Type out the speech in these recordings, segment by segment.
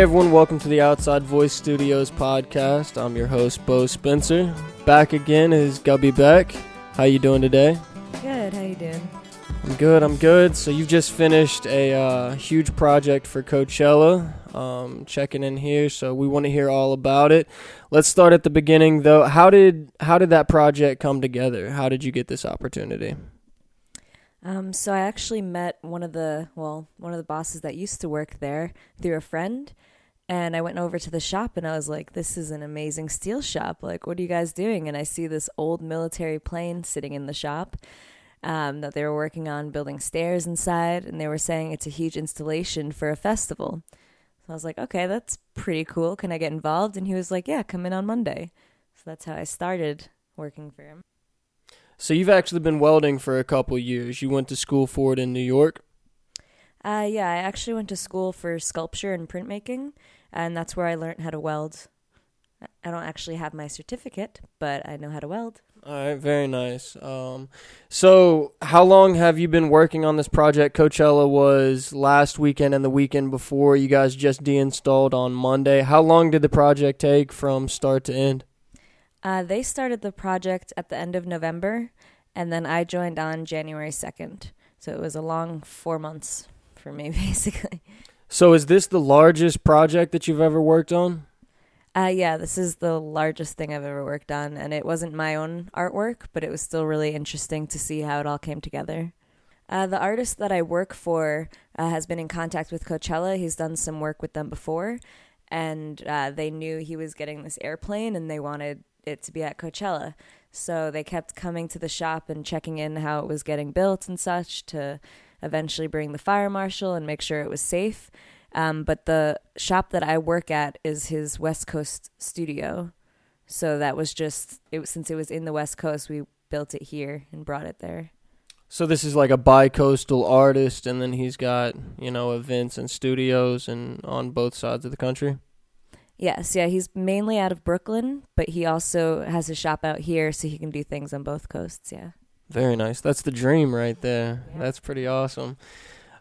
Hey everyone, welcome to the Outside Voice Studios podcast. I'm your host, Bo Spencer. Back again is Gubby Beck. How you doing today? Good. How you doing? I'm good. I'm good. So you've just finished a uh, huge project for Coachella. Um, checking in here, so we want to hear all about it. Let's start at the beginning, though. How did how did that project come together? How did you get this opportunity? Um, so I actually met one of the well, one of the bosses that used to work there through a friend, and I went over to the shop and I was like, "This is an amazing steel shop. Like, what are you guys doing?" And I see this old military plane sitting in the shop. Um, that they were working on building stairs inside, and they were saying it's a huge installation for a festival. So I was like, okay, that's pretty cool. Can I get involved? And he was like, yeah, come in on Monday. So that's how I started working for him. So you've actually been welding for a couple years. You went to school for it in New York. Uh, yeah, I actually went to school for sculpture and printmaking, and that's where I learned how to weld. I don't actually have my certificate, but I know how to weld. All right, very nice. Um, so, how long have you been working on this project? Coachella was last weekend and the weekend before. You guys just deinstalled on Monday. How long did the project take from start to end? Uh, they started the project at the end of November, and then I joined on January 2nd. So it was a long four months for me, basically. So, is this the largest project that you've ever worked on? Uh, yeah, this is the largest thing I've ever worked on, and it wasn't my own artwork, but it was still really interesting to see how it all came together. Uh, the artist that I work for uh, has been in contact with Coachella. He's done some work with them before, and uh, they knew he was getting this airplane, and they wanted it to be at Coachella. So they kept coming to the shop and checking in how it was getting built and such to eventually bring the fire marshal and make sure it was safe. Um, but the shop that I work at is his West Coast studio. So that was just it since it was in the West Coast, we built it here and brought it there. So this is like a bi-coastal artist, and then he's got you know events and studios and on both sides of the country. Yes, yeah, he's mainly out of Brooklyn, but he also has a shop out here, so he can do things on both coasts. Yeah. Very nice. That's the dream right there. Yeah. That's pretty awesome.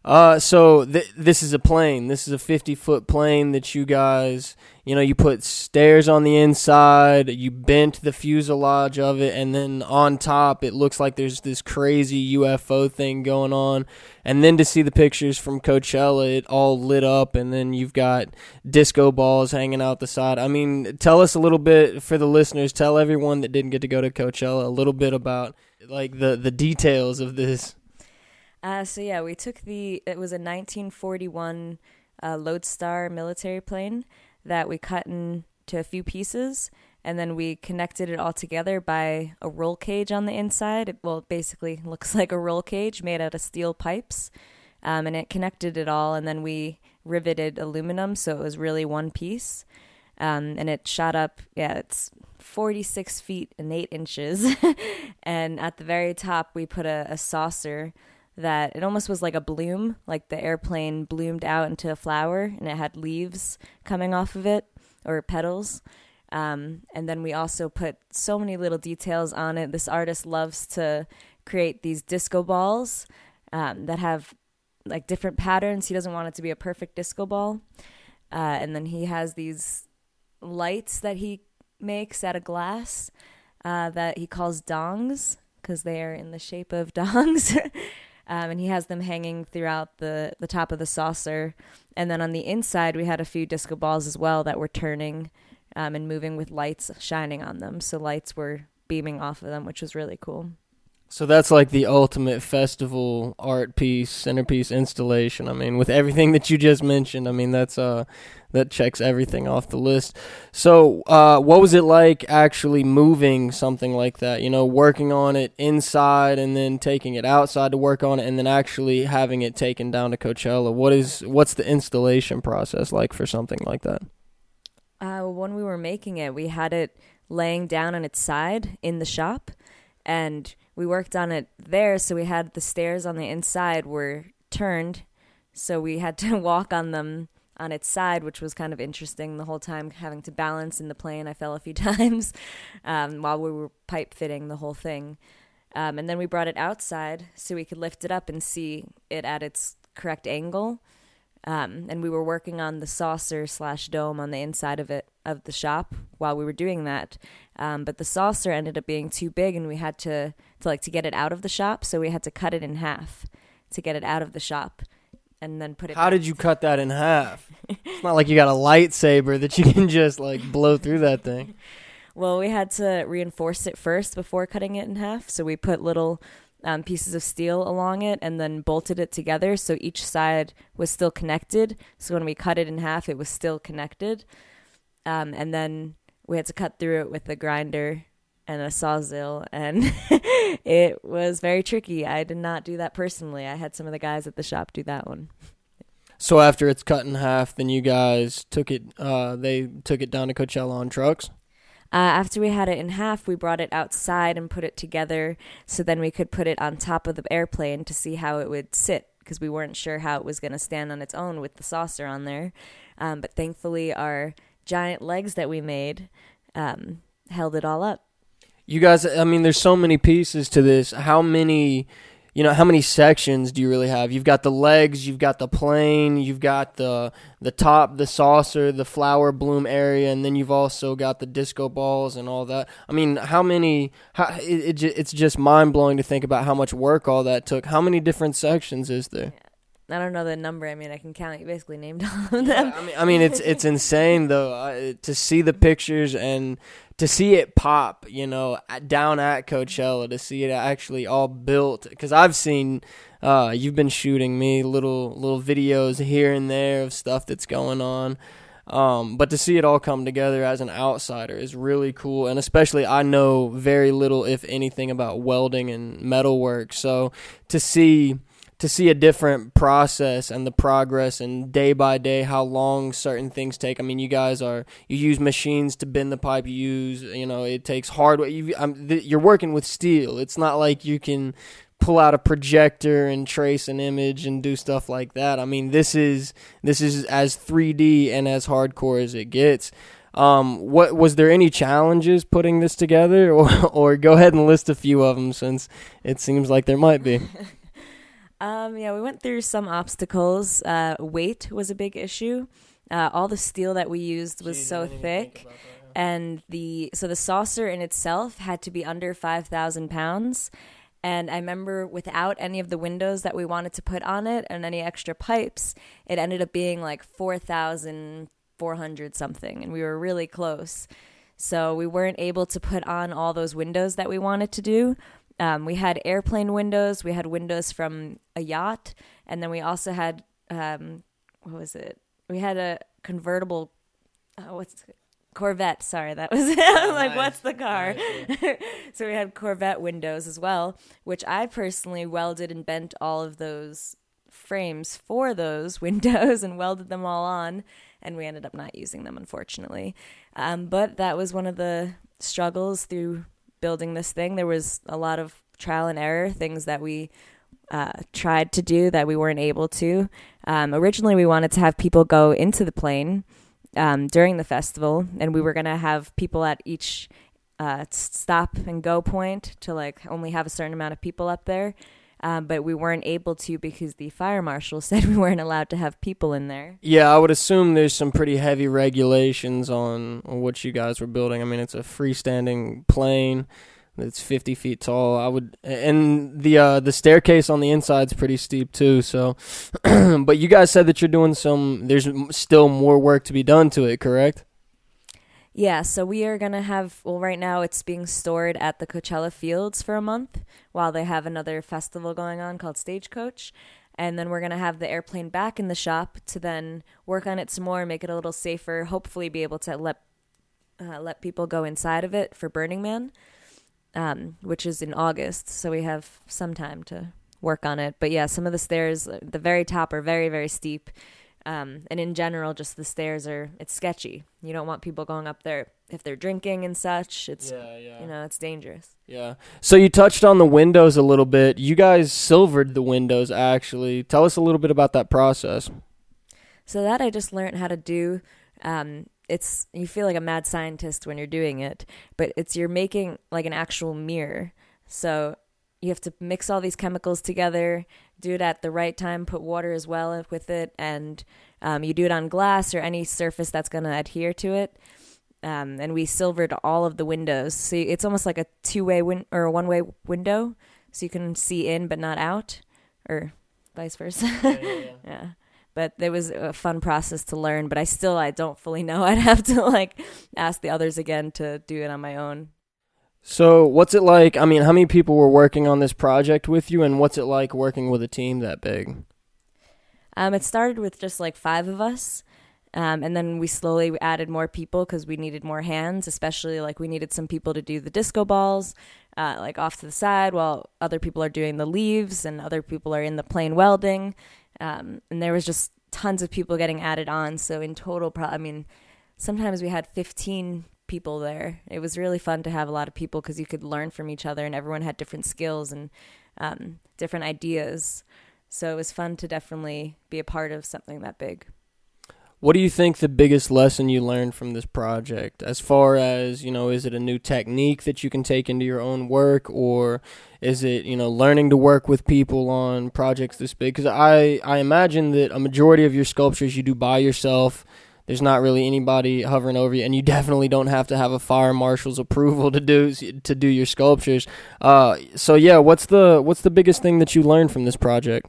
Uh, so th- this is a plane. This is a 50 foot plane that you guys, you know, you put stairs on the inside, you bent the fuselage of it, and then on top it looks like there's this crazy UFO thing going on. And then to see the pictures from Coachella, it all lit up, and then you've got disco balls hanging out the side. I mean, tell us a little bit for the listeners. Tell everyone that didn't get to go to Coachella a little bit about like the the details of this. Uh, so yeah, we took the. It was a 1941 uh, Lodestar military plane that we cut into a few pieces, and then we connected it all together by a roll cage on the inside. It, well, it basically looks like a roll cage made out of steel pipes, um, and it connected it all, and then we riveted aluminum, so it was really one piece. Um, and it shot up. Yeah, it's 46 feet and eight inches, and at the very top we put a, a saucer that it almost was like a bloom, like the airplane bloomed out into a flower and it had leaves coming off of it or petals. Um, and then we also put so many little details on it. This artist loves to create these disco balls um, that have like different patterns. He doesn't want it to be a perfect disco ball. Uh, and then he has these lights that he makes out of glass uh, that he calls dongs because they are in the shape of dongs. Um, and he has them hanging throughout the, the top of the saucer. And then on the inside, we had a few disco balls as well that were turning um, and moving with lights shining on them. So lights were beaming off of them, which was really cool. So that's like the ultimate festival art piece, centerpiece installation. I mean, with everything that you just mentioned, I mean that's uh that checks everything off the list. So, uh, what was it like actually moving something like that? You know, working on it inside and then taking it outside to work on it, and then actually having it taken down to Coachella. What is what's the installation process like for something like that? Uh, when we were making it, we had it laying down on its side in the shop, and we worked on it there. So we had the stairs on the inside were turned, so we had to walk on them on its side, which was kind of interesting the whole time, having to balance in the plane. I fell a few times um, while we were pipe fitting the whole thing. Um, and then we brought it outside so we could lift it up and see it at its correct angle. Um, and we were working on the saucer slash dome on the inside of it of the shop while we were doing that. Um, but the saucer ended up being too big, and we had to to like to get it out of the shop. So we had to cut it in half to get it out of the shop, and then put it. How back did you cut that in half? it's not like you got a lightsaber that you can just like blow through that thing. Well, we had to reinforce it first before cutting it in half. So we put little um, pieces of steel along it and then bolted it together so each side was still connected. So when we cut it in half, it was still connected. Um, and then we had to cut through it with a grinder and a sawzall, and it was very tricky. I did not do that personally. I had some of the guys at the shop do that one. So after it's cut in half, then you guys took it. Uh, they took it down to Coachella on trucks. Uh, after we had it in half, we brought it outside and put it together so then we could put it on top of the airplane to see how it would sit because we weren't sure how it was going to stand on its own with the saucer on there. Um, but thankfully, our giant legs that we made um, held it all up. You guys, I mean, there's so many pieces to this. How many, you know, how many sections do you really have? You've got the legs, you've got the plane, you've got the the top, the saucer, the flower bloom area, and then you've also got the disco balls and all that. I mean, how many? How, it, it it's just mind blowing to think about how much work all that took. How many different sections is there? I don't know the number. I mean, I can count. You basically named all of them. I mean, I mean, it's it's insane though uh, to see the pictures and to see it pop. You know, down at Coachella to see it actually all built. Because I've seen, uh, you've been shooting me little little videos here and there of stuff that's going on. Um, but to see it all come together as an outsider is really cool, and especially I know very little, if anything, about welding and metalwork. So to see to see a different process and the progress and day by day how long certain things take. I mean, you guys are you use machines to bend the pipe. You use you know it takes hardware. You, th- you're working with steel. It's not like you can pull out a projector and trace an image and do stuff like that. I mean, this is this is as 3D and as hardcore as it gets. Um, what was there any challenges putting this together, or or go ahead and list a few of them since it seems like there might be. Um, yeah, we went through some obstacles. Uh, weight was a big issue. Uh, all the steel that we used was so thick, and the so the saucer in itself had to be under five thousand pounds. And I remember without any of the windows that we wanted to put on it and any extra pipes, it ended up being like four thousand four hundred something, and we were really close. So we weren't able to put on all those windows that we wanted to do. Um, we had airplane windows, we had windows from a yacht, and then we also had um, what was it? We had a convertible. Uh, what's Corvette? Sorry, that was I'm like nice. what's the car? Nice, so we had Corvette windows as well, which I personally welded and bent all of those frames for those windows and welded them all on, and we ended up not using them unfortunately. Um, but that was one of the struggles through building this thing. There was a lot of trial and error, things that we uh, tried to do that we weren't able to. Um, originally, we wanted to have people go into the plane um, during the festival, and we were going to have people at each uh, stop and go point to like only have a certain amount of people up there. Um, but we weren't able to because the fire marshal said we weren't allowed to have people in there. Yeah, I would assume there's some pretty heavy regulations on, what you guys were building. I mean, it's a freestanding plane that's 50 feet tall. I would, and the uh, the staircase on the inside's pretty steep too. So, but you guys said that you're doing some. There's still more work to be done to it, correct? Yeah, so we are going to have, well, right now it's being stored at the Coachella Fields for a month while they have another festival going on called Stagecoach. And then we're going to have the airplane back in the shop to then work on it some more, make it a little safer, hopefully be able to let uh, let people go inside of it for Burning Man, um, which is in August. So we have some time to work on it. But yeah, some of the stairs, the very top, are very, very steep. Um, and in general, just the stairs are, it's sketchy. You don't want people going up there if they're drinking and such. It's, yeah. you know, it's dangerous. Yeah. So you touched on the windows a little bit. You guys silvered the windows actually. Tell us a little bit about that process. So that I just learned how to do. Um, it's you feel like a mad scientist when you're doing it, but it's you're making like an actual mirror. So you have to mix all these chemicals together, do it at the right time, put water as well with it, and um, you do it on glass or any surface that's going to adhere to it. Um, and we silvered all of the windows. So it's almost like a two way win- or a one way window, so you can see in but not out, or vice versa. Yeah, yeah, yeah. yeah. But it was a fun process to learn. But I still I don't fully know. I'd have to like ask the others again to do it on my own. So, what's it like? I mean, how many people were working on this project with you, and what's it like working with a team that big? Um, it started with just like five of us. Um, and then we slowly added more people because we needed more hands, especially like we needed some people to do the disco balls, uh, like off to the side, while other people are doing the leaves and other people are in the plane welding. Um, and there was just tons of people getting added on. So in total, pro- I mean, sometimes we had 15 people there. It was really fun to have a lot of people because you could learn from each other and everyone had different skills and um, different ideas. So it was fun to definitely be a part of something that big. What do you think the biggest lesson you learned from this project? As far as, you know, is it a new technique that you can take into your own work or is it, you know, learning to work with people on projects this big? Cuz I I imagine that a majority of your sculptures you do by yourself. There's not really anybody hovering over you and you definitely don't have to have a fire marshal's approval to do to do your sculptures. Uh so yeah, what's the what's the biggest thing that you learned from this project?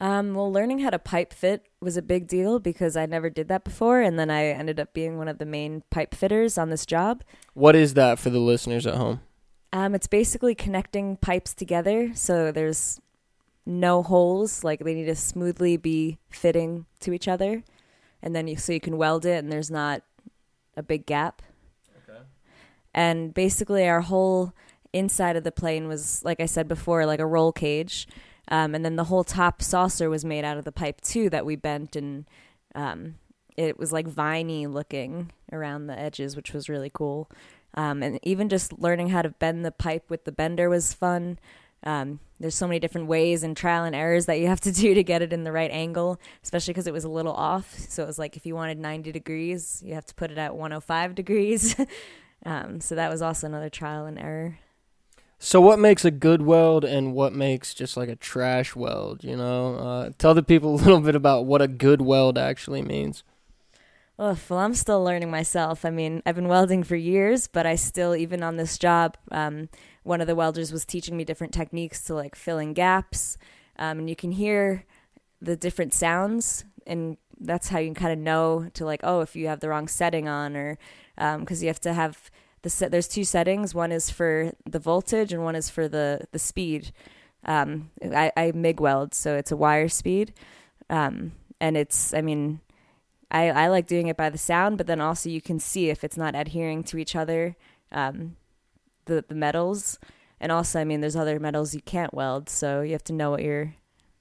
Um, well, learning how to pipe fit was a big deal because I never did that before, and then I ended up being one of the main pipe fitters on this job. What is that for the listeners at home? Um, it's basically connecting pipes together so there's no holes, like they need to smoothly be fitting to each other, and then you so you can weld it and there's not a big gap. Okay. And basically, our whole inside of the plane was, like I said before, like a roll cage. Um, and then the whole top saucer was made out of the pipe too that we bent, and um, it was like viney looking around the edges, which was really cool. Um, and even just learning how to bend the pipe with the bender was fun. Um, there's so many different ways and trial and errors that you have to do to get it in the right angle, especially because it was a little off. So it was like if you wanted 90 degrees, you have to put it at 105 degrees. um, so that was also another trial and error. So, what makes a good weld and what makes just like a trash weld? You know, uh, tell the people a little bit about what a good weld actually means. Oh, well, I'm still learning myself. I mean, I've been welding for years, but I still, even on this job, um, one of the welders was teaching me different techniques to like fill in gaps. Um, and you can hear the different sounds, and that's how you kind of know to like, oh, if you have the wrong setting on, or because um, you have to have the set, there's two settings. One is for the voltage and one is for the the speed. Um, I, I MIG weld, so it's a wire speed, um, and it's I mean, I I like doing it by the sound, but then also you can see if it's not adhering to each other, um, the the metals, and also I mean, there's other metals you can't weld, so you have to know what you're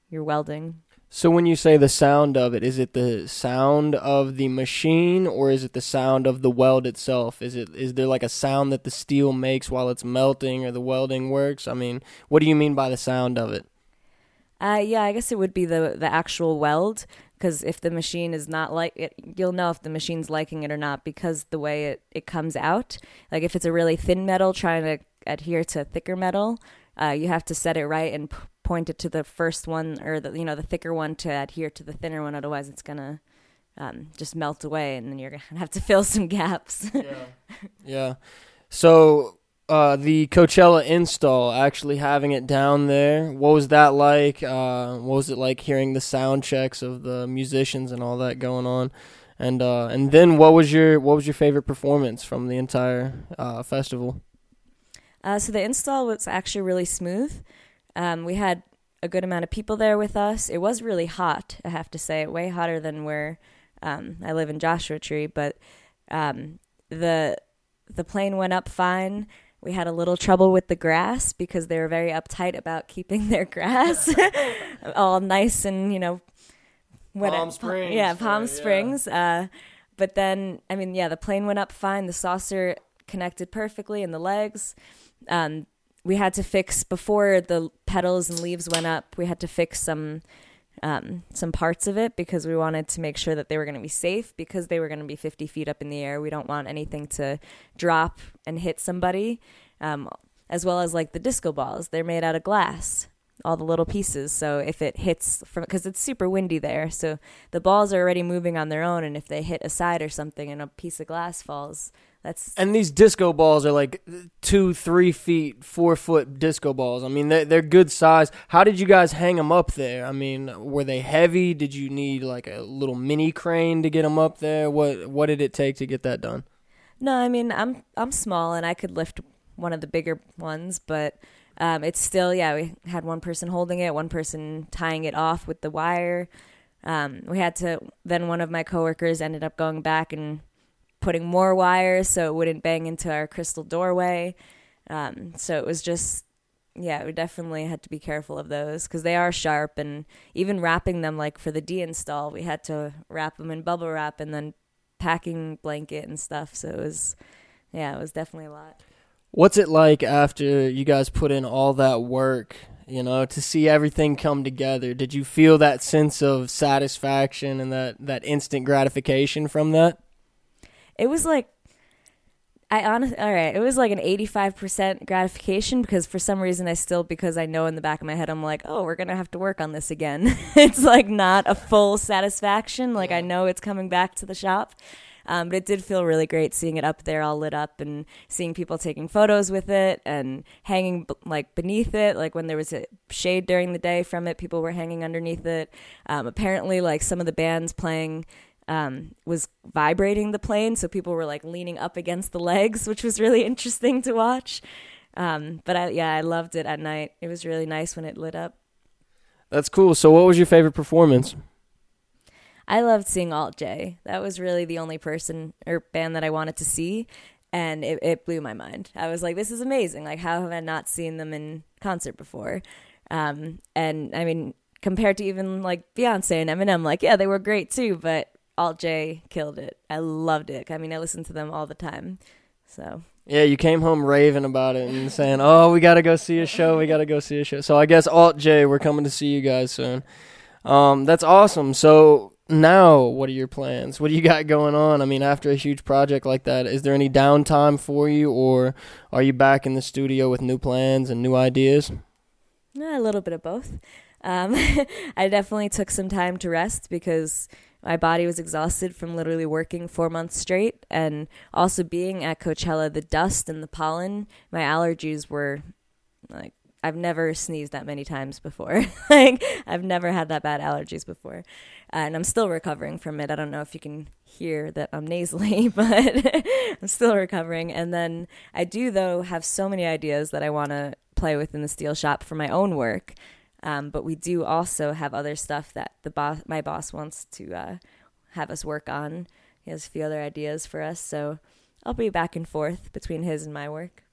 you're welding. So when you say the sound of it, is it the sound of the machine or is it the sound of the weld itself? Is it is there like a sound that the steel makes while it's melting or the welding works? I mean, what do you mean by the sound of it? Uh, yeah, I guess it would be the the actual weld because if the machine is not like it, you'll know if the machine's liking it or not because the way it, it comes out. Like if it's a really thin metal trying to adhere to thicker metal, uh, you have to set it right and p- point it to the first one or the you know the thicker one to adhere to the thinner one. Otherwise, it's gonna um, just melt away, and then you're gonna have to fill some gaps. yeah. Yeah. So uh, the Coachella install, actually having it down there, what was that like? Uh, what was it like hearing the sound checks of the musicians and all that going on? And uh, and then what was your what was your favorite performance from the entire uh, festival? Uh, so the install was actually really smooth. Um, we had a good amount of people there with us. It was really hot, I have to say, way hotter than where um, I live in Joshua Tree. But um, the the plane went up fine. We had a little trouble with the grass because they were very uptight about keeping their grass all nice and you know, what Palm Springs. Yeah, Palm Springs. Uh, but then, I mean, yeah, the plane went up fine. The saucer connected perfectly in the legs. Um, we had to fix before the petals and leaves went up. We had to fix some um, some parts of it because we wanted to make sure that they were going to be safe because they were going to be 50 feet up in the air. We don't want anything to drop and hit somebody. Um, as well as like the disco balls, they're made out of glass. All the little pieces. So if it hits from because it's super windy there, so the balls are already moving on their own, and if they hit a side or something and a piece of glass falls, that's And these disco balls are like two, three feet, four foot disco balls. I mean, they're, they're good size. How did you guys hang them up there? I mean, were they heavy? Did you need like a little mini crane to get them up there? What What did it take to get that done? No, I mean I'm I'm small and I could lift one of the bigger ones, but um, it's still yeah. We had one person holding it, one person tying it off with the wire. Um, we had to then one of my coworkers ended up going back and putting more wires so it wouldn't bang into our crystal doorway. Um, so it was just yeah, we definitely had to be careful of those because they are sharp, and even wrapping them like for the de-install, we had to wrap them in bubble wrap and then packing blanket and stuff. So it was, yeah, it was definitely a lot. What's it like after you guys put in all that work, you know, to see everything come together? Did you feel that sense of satisfaction and that, that instant gratification from that? It was like, I honestly, all right, it was like an 85% gratification because for some reason I still, because I know in the back of my head, I'm like, oh, we're going to have to work on this again. it's like not a full satisfaction. Like I know it's coming back to the shop. Um, but it did feel really great seeing it up there all lit up and seeing people taking photos with it and hanging like beneath it. Like when there was a shade during the day from it, people were hanging underneath it. Um, apparently, like some of the bands playing um, was vibrating the plane, so people were like leaning up against the legs, which was really interesting to watch. Um, but I, yeah, I loved it at night. It was really nice when it lit up. That's cool. So, what was your favorite performance? I loved seeing Alt J. That was really the only person or band that I wanted to see, and it, it blew my mind. I was like, "This is amazing! Like, how have I not seen them in concert before?" Um, and I mean, compared to even like Beyonce and Eminem, like, yeah, they were great too, but Alt J killed it. I loved it. I mean, I listened to them all the time. So yeah, you came home raving about it and saying, "Oh, we got to go see a show. We got to go see a show." So I guess Alt J, we're coming to see you guys soon. Um, that's awesome. So now, what are your plans? What do you got going on? I mean, after a huge project like that, is there any downtime for you, or are you back in the studio with new plans and new ideas? A little bit of both. Um, I definitely took some time to rest because my body was exhausted from literally working four months straight, and also being at Coachella, the dust and the pollen, my allergies were like I've never sneezed that many times before. like I've never had that bad allergies before, uh, and I'm still recovering from it. I don't know if you can hear that I'm nasally, but I'm still recovering. And then I do though have so many ideas that I want to play with in the steel shop for my own work. Um, but we do also have other stuff that the boss, my boss, wants to uh, have us work on. He has a few other ideas for us, so I'll be back and forth between his and my work.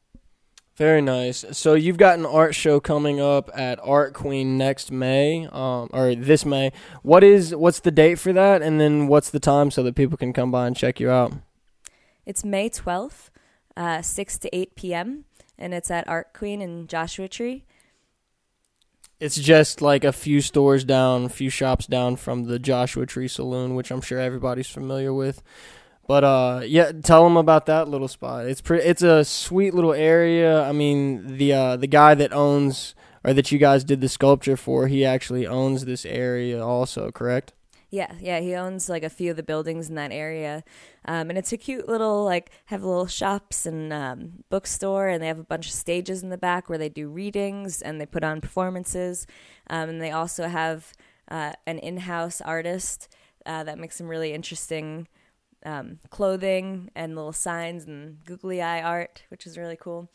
Very nice. So you've got an art show coming up at Art Queen next May, um, or this May. What is what's the date for that, and then what's the time so that people can come by and check you out? It's May twelfth, uh, six to eight p.m., and it's at Art Queen in Joshua Tree. It's just like a few stores down, a few shops down from the Joshua Tree Saloon, which I'm sure everybody's familiar with. But uh, yeah, tell them about that little spot. It's pretty. It's a sweet little area. I mean, the uh, the guy that owns or that you guys did the sculpture for, he actually owns this area also, correct? Yeah, yeah, he owns like a few of the buildings in that area, um, and it's a cute little like have little shops and um, bookstore, and they have a bunch of stages in the back where they do readings and they put on performances, um, and they also have uh, an in-house artist uh, that makes some really interesting um, clothing and little signs and googly eye art, which is really cool.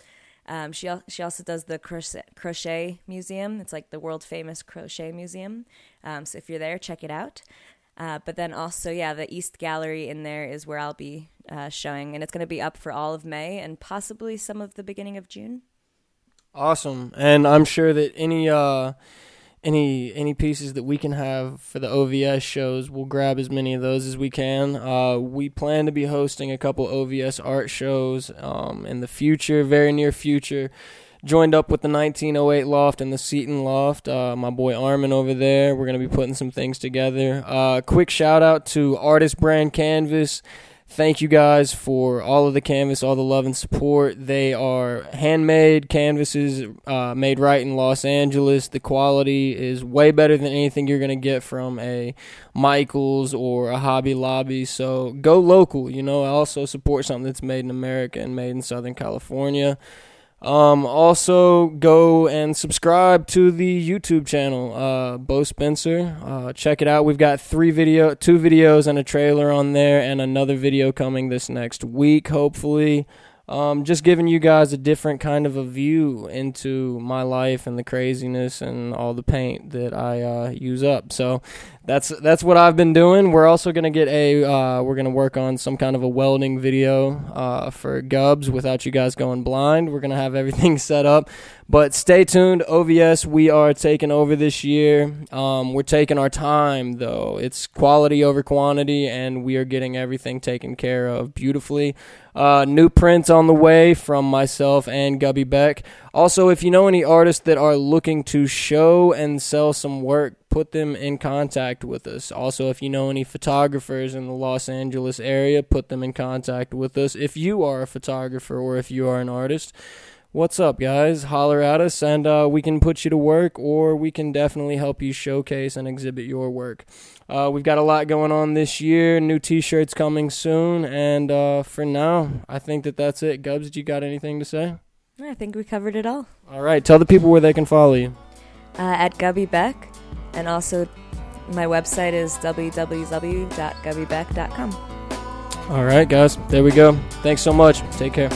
Um, she al- she also does the crochet, crochet museum. It's like the world famous crochet museum. Um, so if you're there, check it out. Uh, but then also, yeah, the East Gallery in there is where I'll be uh, showing, and it's going to be up for all of May and possibly some of the beginning of June. Awesome, and I'm sure that any uh, any any pieces that we can have for the OVS shows, we'll grab as many of those as we can. Uh, we plan to be hosting a couple OVS art shows um, in the future, very near future. Joined up with the 1908 Loft and the Seaton Loft. Uh, my boy Armin over there. We're gonna be putting some things together. Uh, quick shout out to Artist Brand Canvas thank you guys for all of the canvas, all the love and support. They are handmade canvases uh, made right in Los Angeles. The quality is way better than anything you're going to get from a Michaels or a Hobby Lobby. So go local. You know, I also support something that's made in America and made in Southern California. Um, also, go and subscribe to the YouTube channel, uh, Bo Spencer. Uh, check it out. We've got three video, two videos and a trailer on there, and another video coming this next week, hopefully. Um, just giving you guys a different kind of a view into my life and the craziness and all the paint that I uh, use up. So that's that's what I've been doing. We're also gonna get a uh, we're gonna work on some kind of a welding video uh, for Gubs without you guys going blind. We're gonna have everything set up, but stay tuned. OVS, we are taking over this year. Um, we're taking our time though. It's quality over quantity, and we are getting everything taken care of beautifully. Uh, new prints on the way from myself and Gubby Beck. Also, if you know any artists that are looking to show and sell some work, put them in contact with us. Also, if you know any photographers in the Los Angeles area, put them in contact with us. If you are a photographer or if you are an artist, what's up, guys? Holler at us and uh, we can put you to work or we can definitely help you showcase and exhibit your work. Uh, we've got a lot going on this year. New T-shirts coming soon, and uh, for now, I think that that's it. Gubs, did you got anything to say? I think we covered it all. All right, tell the people where they can follow you. Uh, at Gubby Beck, and also my website is www.gubbybeck.com. All right, guys, there we go. Thanks so much. Take care.